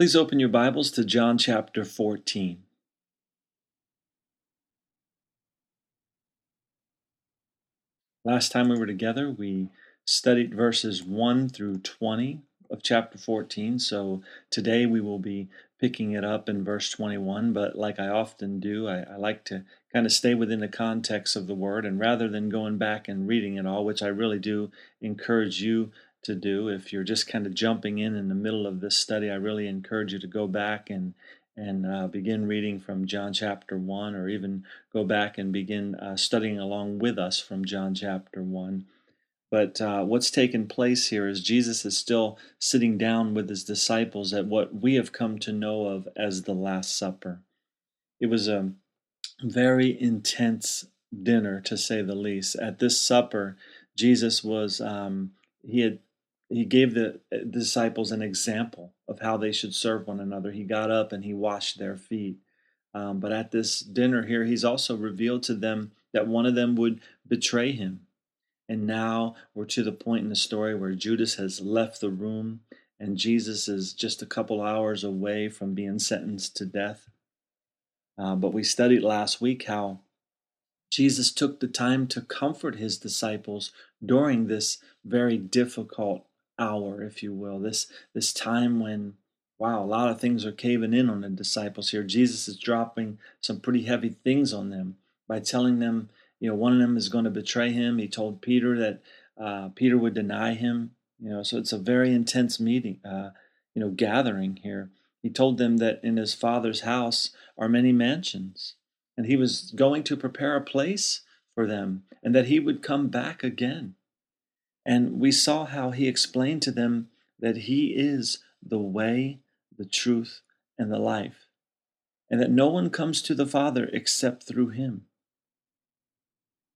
Please open your Bibles to John chapter 14. Last time we were together, we studied verses 1 through 20 of chapter 14. So today we will be picking it up in verse 21. But like I often do, I, I, like to kind of stay within the context of the word. And rather than going back and reading it all, which I really do encourage you to do. If you're just kind of jumping in in the middle of this study, I really encourage you to go back and and uh, begin reading from John chapter 1, or even go back and begin uh, studying along with us from John chapter 1. But uh, what's taken place here is Jesus is still sitting down with his disciples at what we have come to know of as the Last Supper. It was a very intense dinner, to say the least. At this supper, Jesus was, um, he had he gave the disciples an example of how they should serve one another. He got up and he washed their feet. Um, but at this dinner here, he's also revealed to them that one of them would betray him. And now we're to the point in the story where Judas has left the room and Jesus is just a couple hours away from being sentenced to death. Uh, but we studied last week how Jesus took the time to comfort his disciples during this very difficult hour, if you will, this this time when wow, a lot of things are caving in on the disciples here. Jesus is dropping some pretty heavy things on them by telling them, you know, one of them is going to betray him. He told Peter that uh, Peter would deny him. You know, so it's a very intense meeting, uh, you know, gathering here. He told them that in his father's house are many mansions, and he was going to prepare a place for them, and that he would come back again. And we saw how he explained to them that he is the way, the truth, and the life, and that no one comes to the Father except through him.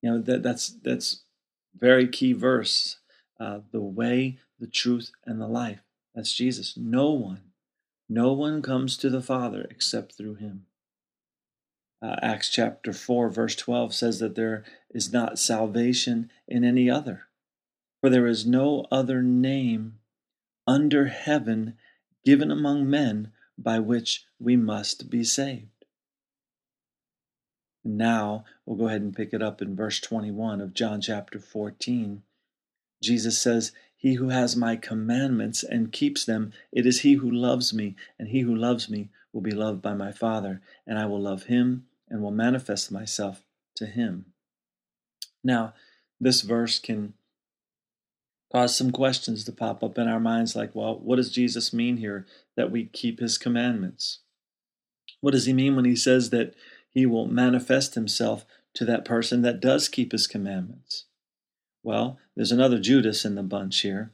You know, that, that's, that's very key verse. Uh, the way, the truth, and the life. That's Jesus. No one, no one comes to the Father except through him. Uh, Acts chapter 4, verse 12 says that there is not salvation in any other. For there is no other name under heaven given among men by which we must be saved. Now, we'll go ahead and pick it up in verse 21 of John chapter 14. Jesus says, He who has my commandments and keeps them, it is he who loves me, and he who loves me will be loved by my Father, and I will love him and will manifest myself to him. Now, this verse can cause some questions to pop up in our minds like, well, what does Jesus mean here that we keep his commandments? What does he mean when he says that he will manifest himself to that person that does keep his commandments? Well, there's another Judas in the bunch here.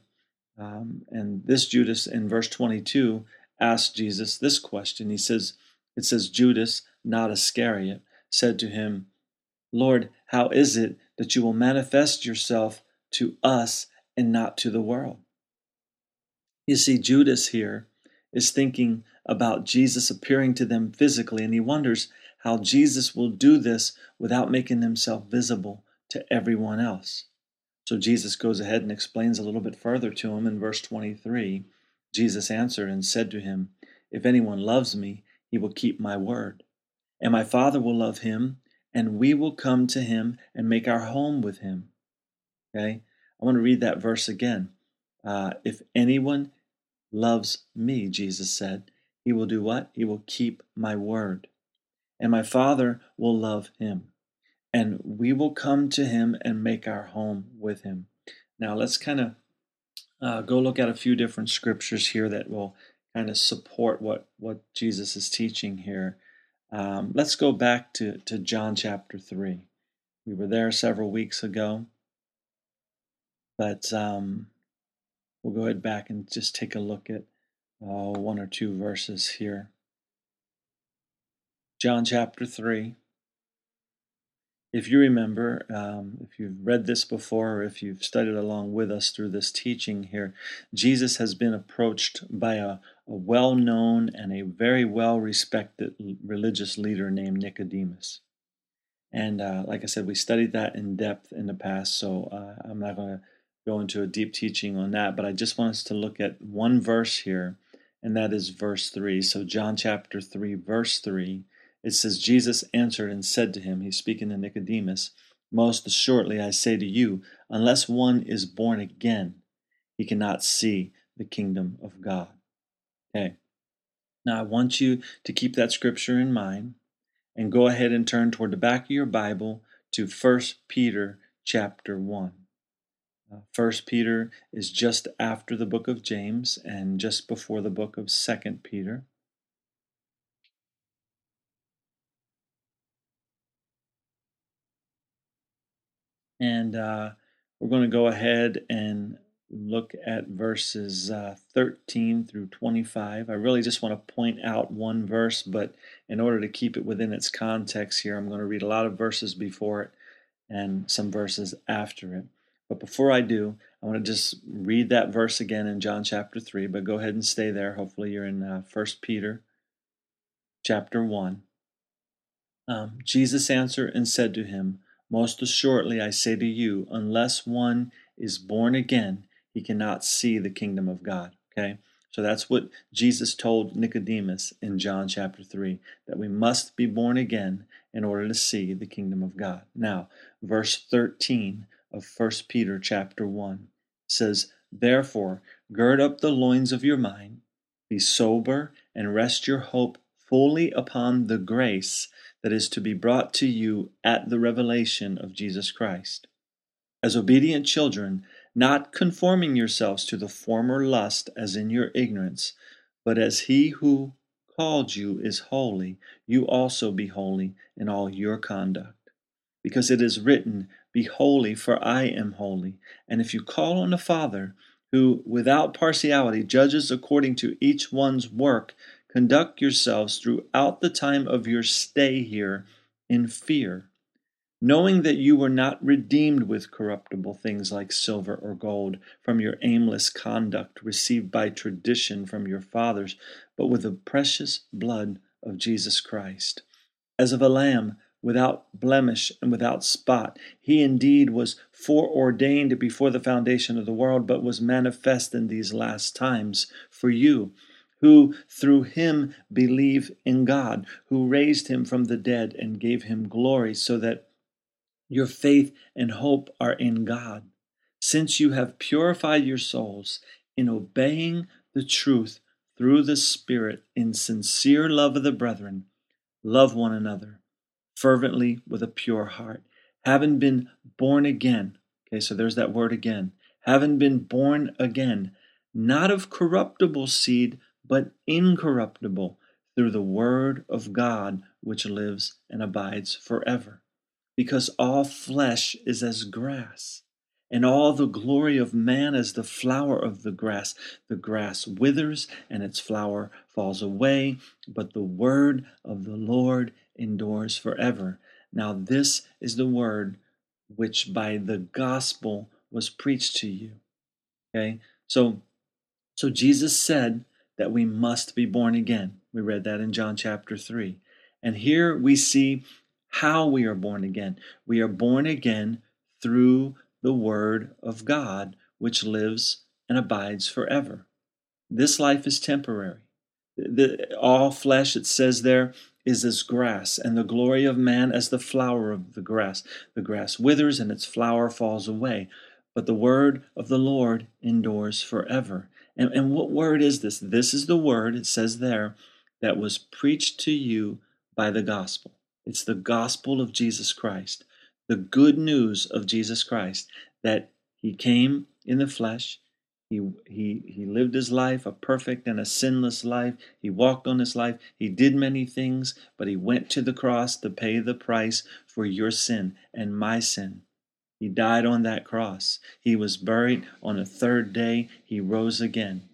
Um, and this Judas in verse 22 asks Jesus this question. He says, It says, Judas, not Iscariot, said to him, Lord, how is it that you will manifest yourself to us and not to the world. You see, Judas here is thinking about Jesus appearing to them physically, and he wonders how Jesus will do this without making himself visible to everyone else. So Jesus goes ahead and explains a little bit further to him in verse 23. Jesus answered and said to him, If anyone loves me, he will keep my word. And my Father will love him, and we will come to him and make our home with him. Okay? I want to read that verse again. Uh, if anyone loves me, Jesus said, he will do what? He will keep my word. And my Father will love him. And we will come to him and make our home with him. Now, let's kind of uh, go look at a few different scriptures here that will kind of support what, what Jesus is teaching here. Um, let's go back to, to John chapter 3. We were there several weeks ago. But um, we'll go ahead back and just take a look at uh, one or two verses here. John chapter 3. If you remember, um, if you've read this before, or if you've studied along with us through this teaching here, Jesus has been approached by a, a well known and a very well respected religious leader named Nicodemus. And uh, like I said, we studied that in depth in the past, so uh, I'm not going to go into a deep teaching on that, but I just want us to look at one verse here and that is verse 3. So, John chapter 3, verse 3, it says, Jesus answered and said to him, He's speaking to Nicodemus, Most assuredly I say to you, unless one is born again, he cannot see the kingdom of God. Okay. Now, I want you to keep that scripture in mind and go ahead and turn toward the back of your Bible to 1 Peter chapter 1. First Peter is just after the book of James and just before the book of Second Peter. And uh, we're going to go ahead and look at verses uh, 13 through 25. I really just want to point out one verse, but in order to keep it within its context here, I'm going to read a lot of verses before it and some verses after it. But before I do, I want to just read that verse again in John chapter 3, but go ahead and stay there. Hopefully, you're in uh, 1 Peter chapter 1. Um, Jesus answered and said to him, Most assuredly I say to you, unless one is born again, he cannot see the kingdom of God. Okay? So that's what Jesus told Nicodemus in John chapter 3 that we must be born again in order to see the kingdom of God. Now, verse 13 of 1 Peter chapter 1 says, Therefore, gird up the loins of your mind, be sober, and rest your hope fully upon the grace that is to be brought to you at the revelation of Jesus Christ. As obedient children, not conforming yourselves to the former lust as in your ignorance, but as he who called you is holy, you also be holy in all your conduct. Because it is written, Be holy, for I am holy. And if you call on the Father, who without partiality judges according to each one's work, conduct yourselves throughout the time of your stay here in fear knowing that you were not redeemed with corruptible things like silver or gold from your aimless conduct received by tradition from your fathers, but with the precious blood of Jesus Christ. As of a lamb without blemish and without spot, he indeed was foreordained before the foundation of the world, but was manifest in these last times for you who through him believe in God, who raised him from the dead and gave him glory, so that your faith and hope are in God, since you have purified your souls in obeying the truth through the Spirit in sincere love of the brethren. Love one another fervently with a pure heart, having been born again. Okay, so there's that word again. Having been born again, not of corruptible seed, but incorruptible, through the word of God which lives and abides forever because all flesh is as grass, and all the glory of man as the flower of the grass. The grass withers, and its flower falls away, but the word of the Lord endures forever. Now, this is the word which by the gospel was preached to you. Okay? So, so Jesus said that we must be born again. We read that in John chapter 3. And here we see how we are born again. We are born again through the Word of God, which lives and abides forever. This life is temporary. The, all flesh, it says there, is as grass, and the glory of man as the flower of the grass. The grass withers and its flower falls away, but the word of the Lord endures forever. And, and what word is this? This is the word, it says there, that was preached to you by the gospel. It's the gospel of Jesus Christ, the good news of Jesus Christ that he came in the flesh. He, he, he lived his life, a perfect and a sinless life. He walked on his life. He did many things, but he went to the cross to pay the price for your sin and my sin. He died on that cross. He was buried. On the third day, he rose again.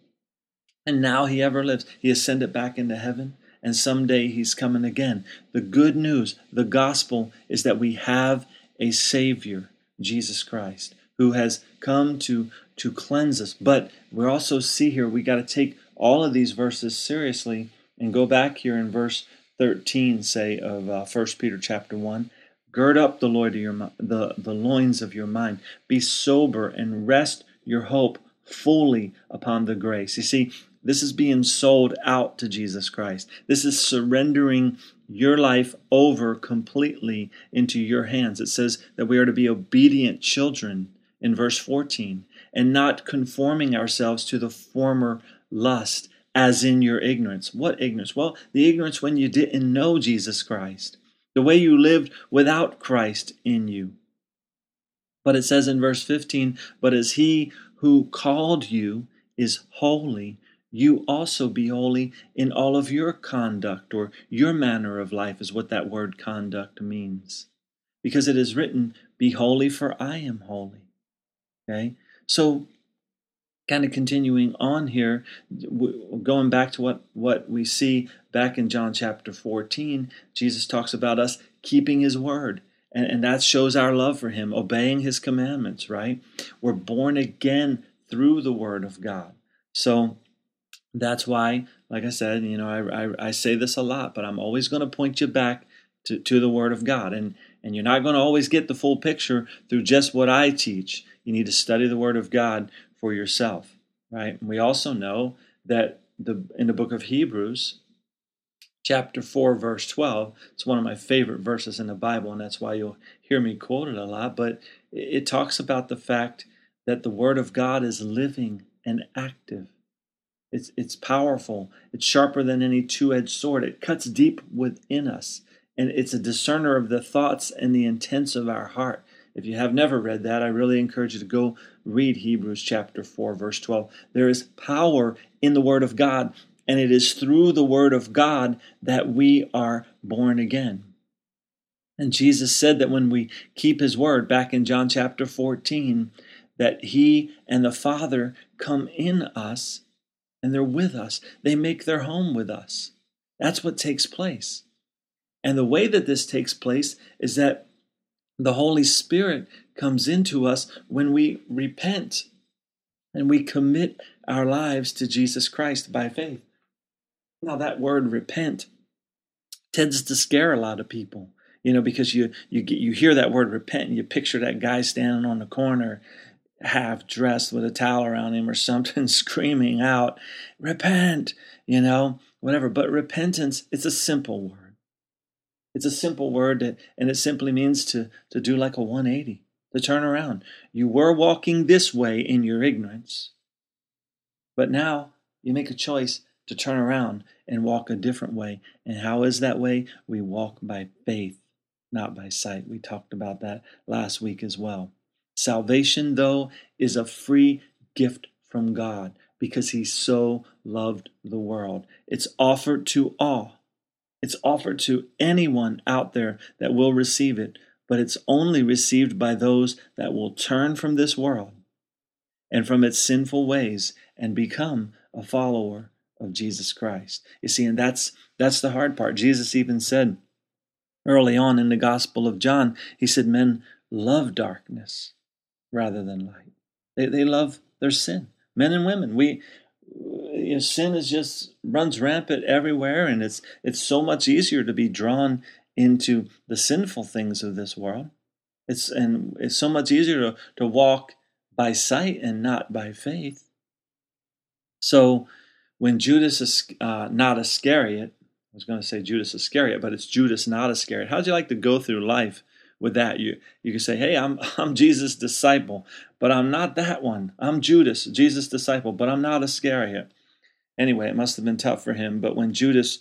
And now he ever lives. He ascended back into heaven and someday he's coming again. The good news, the gospel, is that we have a Savior, Jesus Christ, who has come to, to cleanse us. But we also see here we got to take all of these verses seriously and go back here in verse 13, say, of uh, 1 Peter chapter 1. Gird up the, of your, the, the loins of your mind. Be sober and rest your hope fully upon the grace. You see, This is being sold out to Jesus Christ. This is surrendering your life over completely into your hands. It says that we are to be obedient children in verse 14 and not conforming ourselves to the former lust as in your ignorance. What ignorance? Well, the ignorance when you didn't know Jesus Christ, the way you lived without Christ in you. But it says in verse 15, But as he who called you is holy, you also be holy in all of your conduct or your manner of life, is what that word conduct means. Because it is written, Be holy, for I am holy. Okay? So, kind of continuing on here, going back to what, what we see back in John chapter 14, Jesus talks about us keeping his word. And, and that shows our love for him, obeying his commandments, right? We're born again through the word of God. So, that's why, like I said, you know, I, I, I say this a lot, but I'm always going to point you back to, to the Word of God. And, and you're not going to always get the full picture through just what I teach. You need to study the Word of God for yourself, right? And we also know that the in the book of Hebrews, chapter 4, verse 12, it's one of my favorite verses in the Bible, and that's why you'll hear me quote it a lot. But it talks about the fact that the Word of God is living and active it's, it's powerful. It's sharper than any two edged sword. It cuts deep within us. And it's a discerner of the thoughts and the intents of our heart. If you have never read that, I really encourage you to go read Hebrews chapter 4, verse 12. There is power in the Word of God, and it is through the Word of God that we are born again. And Jesus said that when we keep His Word, back in John chapter 14, that He and the Father come in us and they're with us. They make their home with us. That's what takes place. And the way that this takes place is that the Holy Spirit comes into us when we repent and we commit our lives to Jesus Christ by faith. Now, that word repent tends to scare a lot of people, you know, because you, you, you hear that word repent and you picture that guy standing on the corner half dressed with a towel around him or something, screaming out, Repent, you know, whatever. But repentance, it's a simple word. It's a simple word, that, and it simply means to, to do like a 180, to turn around. You were walking this way in your ignorance, but now you make a choice to turn around and walk a different way. And how is that way? We walk by faith, not by sight. We talked about that last week as well. Salvation, though, is a free gift from God because He so loved the world. It's offered to all. It's offered to anyone out there that will receive it, but it's only received by those that will turn from this world and from its sinful ways and become a follower of Jesus Christ. You see, and that's that's the hard part. Jesus even said early on in the Gospel of John, he said, Men love darkness rather than light. They, they love their sin. Men and women, we you know, sin is just runs rampant everywhere, and it's it's so much easier to be drawn into the sinful things of this world. It's and it's so much easier to, to walk by sight and not by faith. So when Judas, uh, not Iscariot, I was going to say Judas Iscariot, but it's Judas not Iscariot. How'd you like to go through life with that. You you can say, "Hey, I'm I'm Jesus' disciple, but I'm not that one. I'm Judas, Jesus' disciple, but I'm not Iscariot." Anyway, it must have been tough for him. But when Judas,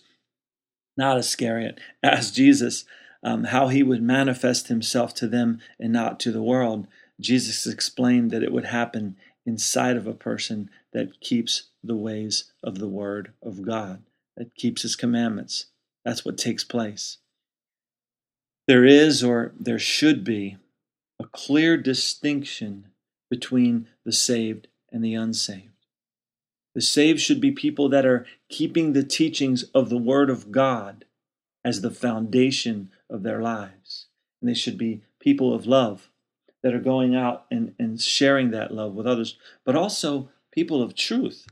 not Iscariot, asked Jesus um, how he would manifest himself to them and not to the world, Jesus explained that it would happen inside of a person that keeps the ways of the Word of God, that keeps His commandments. That's what takes place. There is, or there should be, a clear distinction between the saved and the unsaved. The saved should be people that are keeping the teachings of the Word of God as the foundation of their lives. And they should be people of love that are going out and, and sharing that love with others, but also people of truth.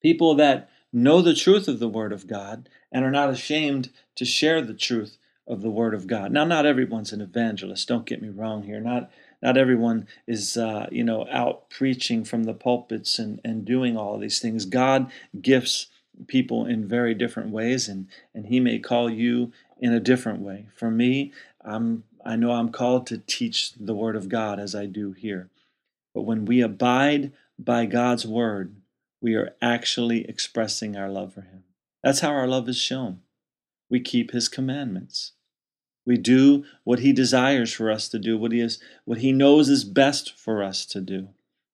People that know the truth of the Word of God and are not ashamed to share the truth of the Word of God. Now, not everyone's an evangelist. Don't get me wrong here. Not not everyone is, uh, you know, out preaching from the pulpits and, and doing all of these things. God gifts people in very different ways, and, and He may call you in a different way. For me, I'm, I know I'm called to teach the Word of God as I do here. But when we abide by God's Word, we are actually expressing our love for Him. That's how our love is shown. We keep His commandments. We do what He desires for us to do, what He is, what He knows is best for us to do.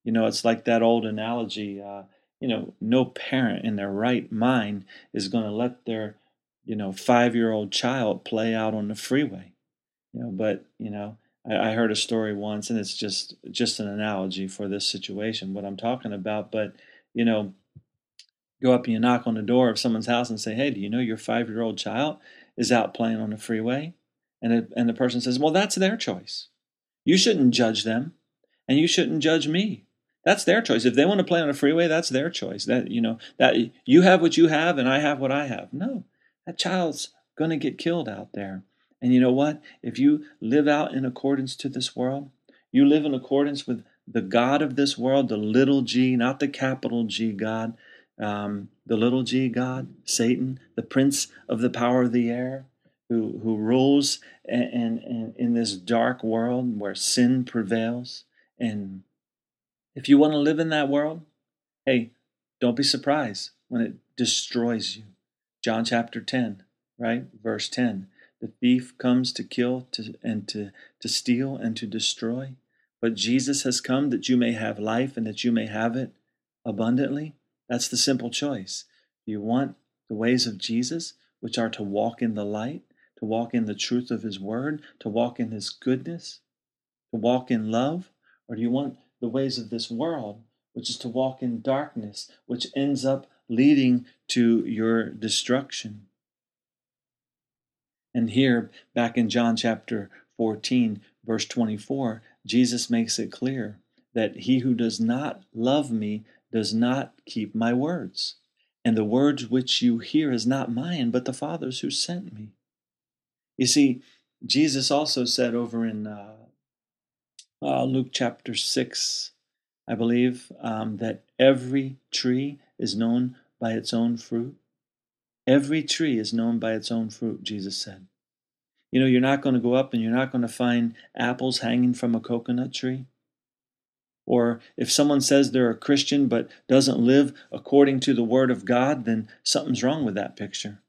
You know, it's like that old analogy. Uh, you know, no parent in their right mind is going to let their, you know, five-year-old child play out on the freeway. You know, but you know, I, I heard a story once, and it's just just an analogy for this situation, what I'm talking about. But you know, go up and you knock on the door of someone's house and say, "Hey, do you know your five-year-old child is out playing on the freeway?" And it, and the person says, "Well, that's their choice. You shouldn't judge them, and you shouldn't judge me. That's their choice. If they want to play on a freeway, that's their choice. That you know that you have what you have, and I have what I have. No, that child's going to get killed out there. And you know what? If you live out in accordance to this world, you live in accordance with the God of this world, the little g, not the capital G God, um, the little g God, Satan, the prince of the power of the air, who, who rules and, and, and in this dark world where sin prevails. And if you want to live in that world, hey, don't be surprised when it destroys you. John chapter 10, right? Verse 10. The thief comes to kill to, and to, to steal and to destroy. But Jesus has come that you may have life and that you may have it abundantly. That's the simple choice. Do you want the ways of Jesus, which are to walk in the light, to walk in the truth of his word, to walk in his goodness, to walk in love? Or do you want the ways of this world, which is to walk in darkness, which ends up leading to your destruction? And here, back in John chapter 14, verse 24, Jesus makes it clear that he who does not love me does not keep my words. And the words which you hear is not mine, but the Father's who sent me. You see, Jesus also said over in uh, uh, Luke chapter 6, I believe, um, that every tree is known by its own fruit. Every tree is known by its own fruit, Jesus said. You know, you're not going to go up and you're not going to find apples hanging from a coconut tree. Or if someone says they're a Christian but doesn't live according to the Word of God, then something's wrong with that picture.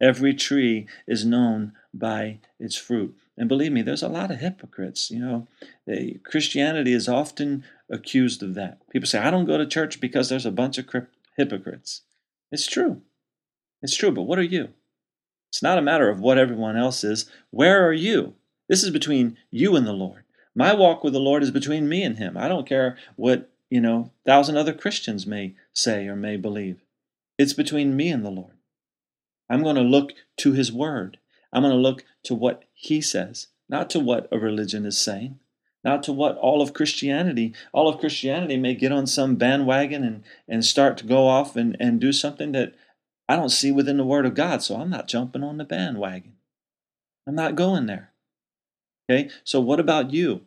Every tree is known by its fruit. And believe me, there's a lot of hypocrites. You know, they, Christianity is often accused of that. People say, I don't go to church because there's a bunch of hypocrites. It's true. It's true, but what are you? It's not a matter of what everyone else is. Where are you? This is between you and the Lord. My walk with the Lord is between me and Him. I don't care what, you know, thousand other Christians may say or may believe. It's between me and the Lord. I'm going to look to His Word. I'm going to look to what He says, not to what a religion is saying not to what all of Christianity. All of Christianity may get on some bandwagon and, and start to go off and, and do something that I don't see within the Word of God, so I'm not jumping on the bandwagon. I'm not going there. Okay, so what about you?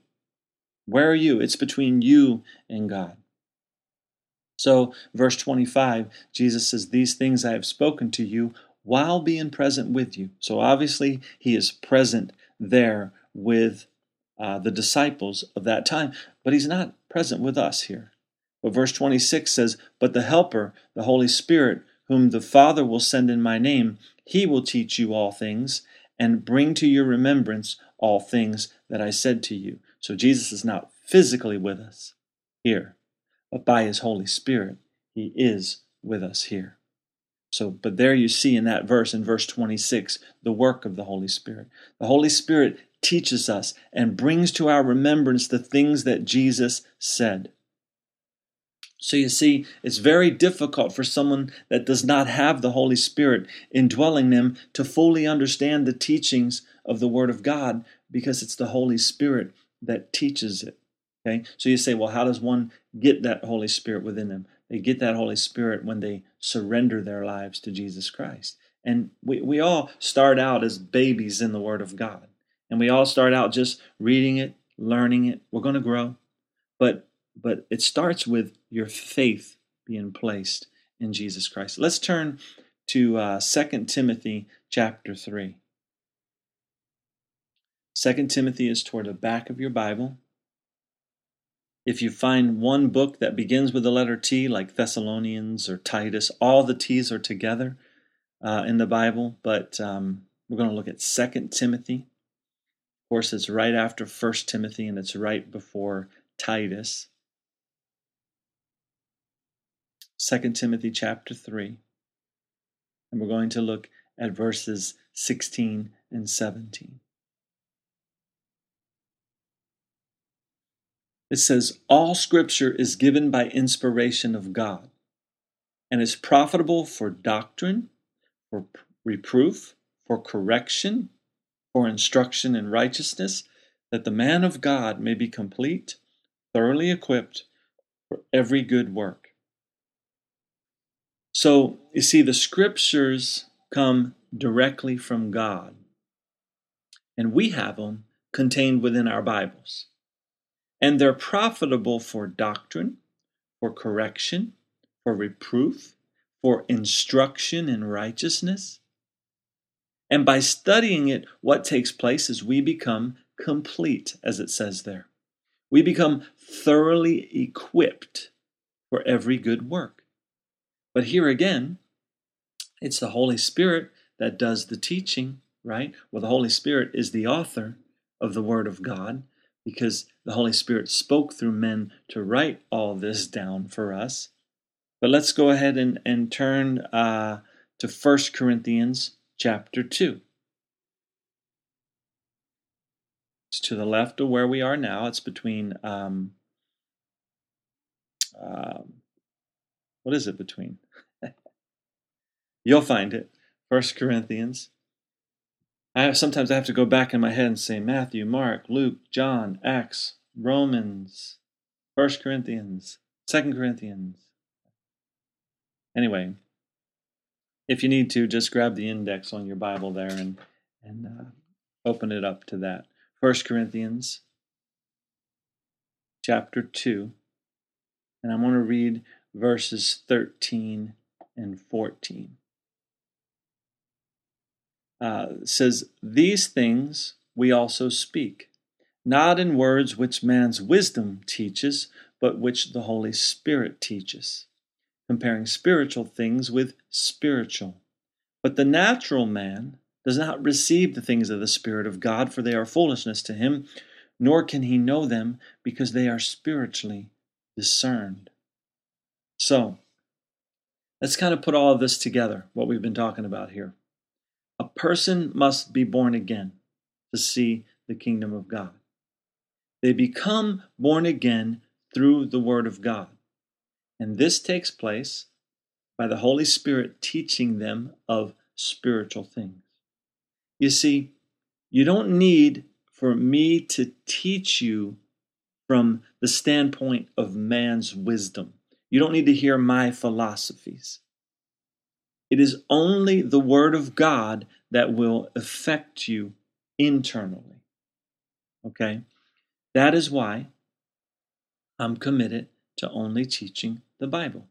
Where are you? It's between you and God. So, verse 25, Jesus says, These things I have spoken to you while being present with you. So, obviously, he is present there with uh, the disciples of that time, but he's not present with us here. But verse 26 says, But the Helper, the Holy Spirit, whom the Father will send in my name, he will teach you all things and bring to your remembrance all things that I said to you. So Jesus is not physically with us here, but by his Holy Spirit, he is with us here. So, but there you see in that verse, in verse 26, the work of the Holy Spirit. The Holy Spirit teaches us and brings to our remembrance the things that Jesus said. So you see, it's very difficult for someone that does not have the Holy Spirit indwelling them to fully understand the teachings of the Word of God because it's the Holy Spirit that teaches it. Okay? So you say, well, how does one get that Holy Spirit within them? They get that Holy Spirit when they surrender their lives to Jesus Christ. And we, we all start out as babies in the Word of God. And we all start out just reading it, learning it. We're going to grow. But but it starts with your faith being placed in Jesus Christ. Let's turn to uh, 2 Timothy chapter 3. 2 Timothy is toward the back of your Bible. If you find one book that begins with the letter T, like Thessalonians or Titus, all the T's are together uh, in the Bible, but um, we're going to look at 2 Timothy. Of course, it's right after 1 Timothy and it's right before Titus. 2 Timothy chapter 3. And we're going to look at verses 16 and 17. It says, All scripture is given by inspiration of God and is profitable for doctrine, for reproof, for correction, for instruction in righteousness, that the man of God may be complete, thoroughly equipped for every good work. So, you see, the scriptures come directly from God, and we have them contained within our Bibles and they're profitable for doctrine, for correction, for reproof, for instruction in righteousness. And by studying it, what takes place is we become complete, as it says there. We become thoroughly equipped for every good work. But here again, it's the Holy Spirit that does the teaching, right? Well, the Holy Spirit is the author of the Word of God because the Holy Spirit spoke through men to write all this down for us. But let's go ahead and, and turn uh, to 1 Corinthians chapter 2. It's to the left of where we are now. It's between, um, uh, what is it between? You'll find it. 1 Corinthians I have, sometimes I have to go back in my head and say Matthew, Mark, Luke, John, Acts, Romans, First Corinthians, Second Corinthians. Anyway, if you need to, just grab the index on your Bible there and and uh, open it up to that. First Corinthians, chapter two, and I'm going to read verses thirteen and fourteen uh, says, These things we also speak, not in words which man's wisdom teaches, but which the Holy Spirit teaches, comparing spiritual things with spiritual. But the natural man does not receive the things of the Spirit of God, for they are foolishness to him, nor can he know them, because they are spiritually discerned. So, let's kind of put all of this together, what we've been talking about here. A person must be born again to see the kingdom of God. They become born again through the Word of God. And this takes place by the Holy Spirit teaching them of spiritual things. You see, you don't need for me to teach you from the standpoint of man's wisdom. You don't need to hear my philosophies. It is only the Word of God that will affect you internally. Okay? That is why I'm committed to only teaching the Bible.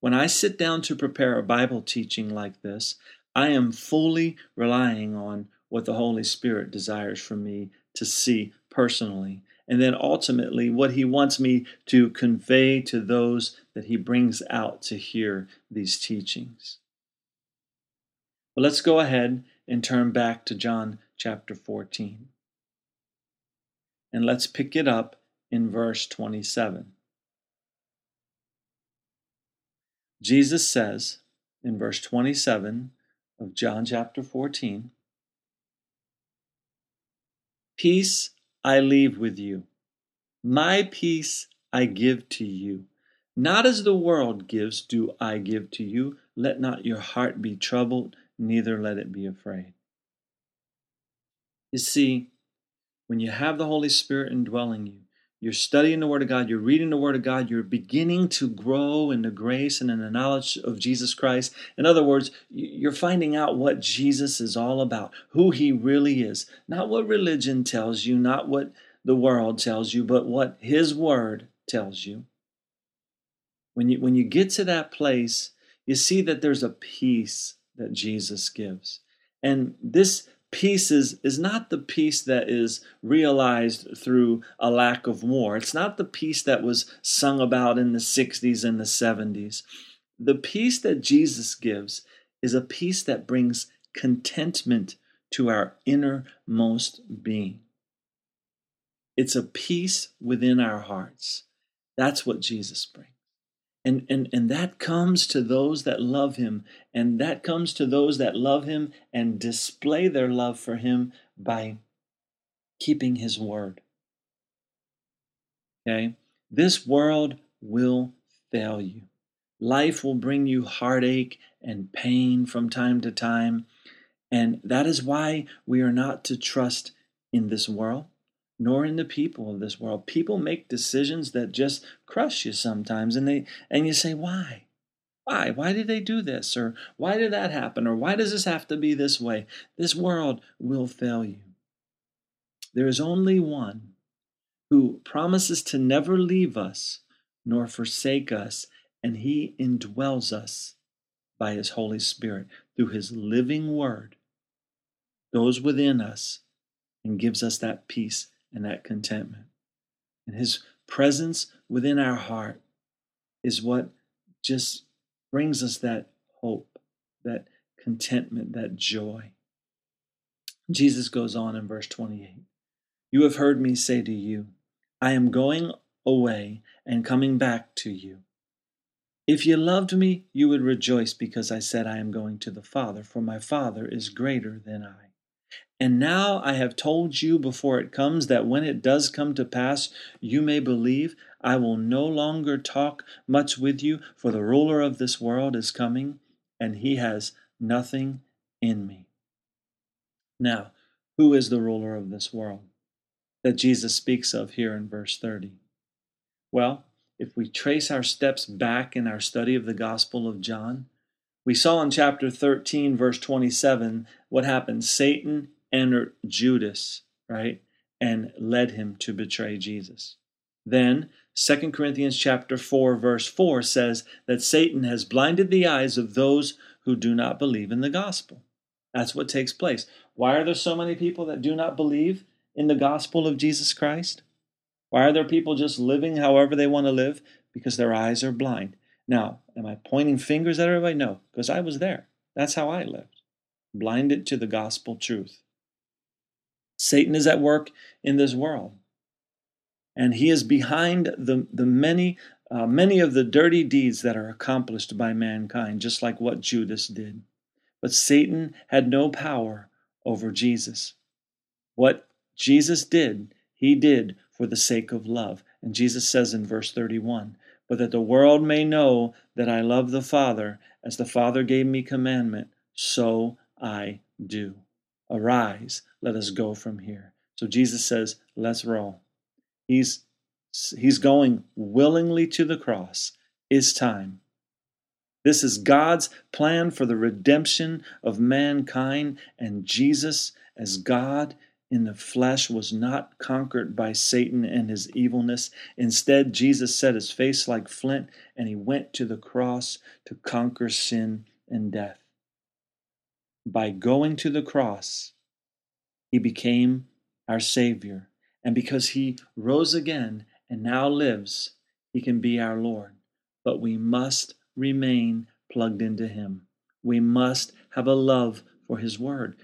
When I sit down to prepare a Bible teaching like this, I am fully relying on what the Holy Spirit desires for me to see personally, and then ultimately what He wants me to convey to those that He brings out to hear these teachings. But let's go ahead and turn back to John chapter 14. And let's pick it up in verse 27. Jesus says in verse 27 of John chapter 14 Peace I leave with you, my peace I give to you. Not as the world gives, do I give to you. Let not your heart be troubled, neither let it be afraid. You see, when you have the Holy Spirit indwelling you, you're studying the Word of God, you're reading the Word of God, you're beginning to grow in the grace and in the knowledge of Jesus Christ. In other words, you're finding out what Jesus is all about, who He really is, not what religion tells you, not what the world tells you, but what His Word tells you. When you, when you get to that place, you see that there's a peace that Jesus gives. And this peace is, is not the peace that is realized through a lack of war. It's not the peace that was sung about in the 60s and the 70s. The peace that Jesus gives is a peace that brings contentment to our innermost being. It's a peace within our hearts. That's what Jesus brings. And, and, and that comes to those that love him. And that comes to those that love him and display their love for him by keeping his word. Okay? This world will fail you. Life will bring you heartache and pain from time to time. And that is why we are not to trust in this world nor in the people of this world. People make decisions that just crush you sometimes and they and you say, "Why? Why? Why did they do this? Or why did that happen? Or why does this have to be this way?" This world will fail you. There is only one who promises to never leave us nor forsake us, and he indwells us by his Holy Spirit through his living word, goes within us and gives us that peace and that contentment. And His presence within our heart is what just brings us that hope, that contentment, that joy. Jesus goes on in verse 28 You have heard me say to you, I am going away and coming back to you. If you loved me, you would rejoice because I said I am going to the Father, for my Father is greater than I. And now I have told you before it comes that when it does come to pass, you may believe. I will no longer talk much with you, for the ruler of this world is coming, and he has nothing in me. Now, who is the ruler of this world that Jesus speaks of here in verse 30? Well, if we trace our steps back in our study of the Gospel of John, we saw in chapter 13, verse 27, what happened. Satan entered Judas, right, and led him to betray Jesus. Then 2 Corinthians chapter 4 verse 4 says that Satan has blinded the eyes of those who do not believe in the gospel. That's what takes place. Why are there so many people that do not believe in the gospel of Jesus Christ? Why are there people just living however they want to live? Because their eyes are blind. Now, am I pointing fingers at everybody? No, because I was there. That's how I lived, blinded to the gospel truth. Satan is at work in this world. And he is behind the, the many, uh, many of the dirty deeds that are accomplished by mankind, just like what Judas did. But Satan had no power over Jesus. What Jesus did, he did for the sake of love. And Jesus says in verse 31 But that the world may know that I love the Father, as the Father gave me commandment, so I do. Arise, let us go from here. So Jesus says, Let's roll. He's, he's going willingly to the cross. It's time. This is God's plan for the redemption of mankind, and Jesus, as God in the flesh, was not conquered by Satan and his evilness. Instead, Jesus set his face like flint and he went to the cross to conquer sin and death by going to the cross, he became our Savior. And because he rose again and now lives, he can be our Lord. But we must remain plugged into him. We must have a love for his word.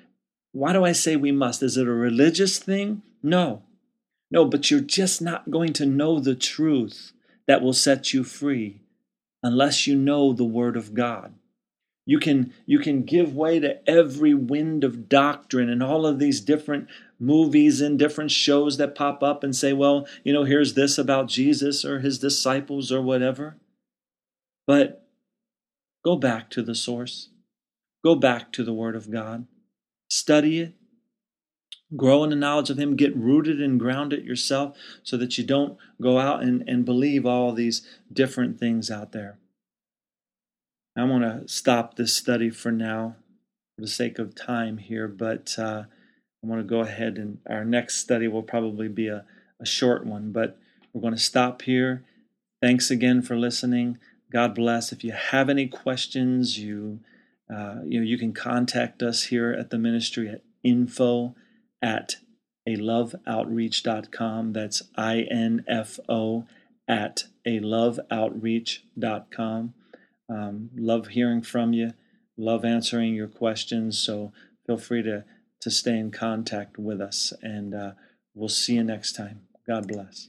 Why do I say we must? Is it a religious thing? No. No, but you're just not going to know the truth that will set you free unless you know the word of God. You can, you can give way to every wind of doctrine and all of these different movies and different shows that pop up and say, well, you know, here's this about Jesus or his disciples or whatever. But go back to the source, go back to the Word of God, study it, grow in the knowledge of Him, get rooted and grounded yourself so that you don't go out and, and believe all these different things out there. I want to stop this study for now for the sake of time here, but uh, I want to go ahead and our next study will probably be a, a short one, but we're going to stop here. Thanks again for listening. God bless. If you have any questions, you uh, you know you can contact us here at the ministry at info at a loveoutreach.com. That's I N F O at a loveoutreach.com. Um, love hearing from you, love answering your questions. So feel free to, to stay in contact with us, and uh, we'll see you next time. God bless.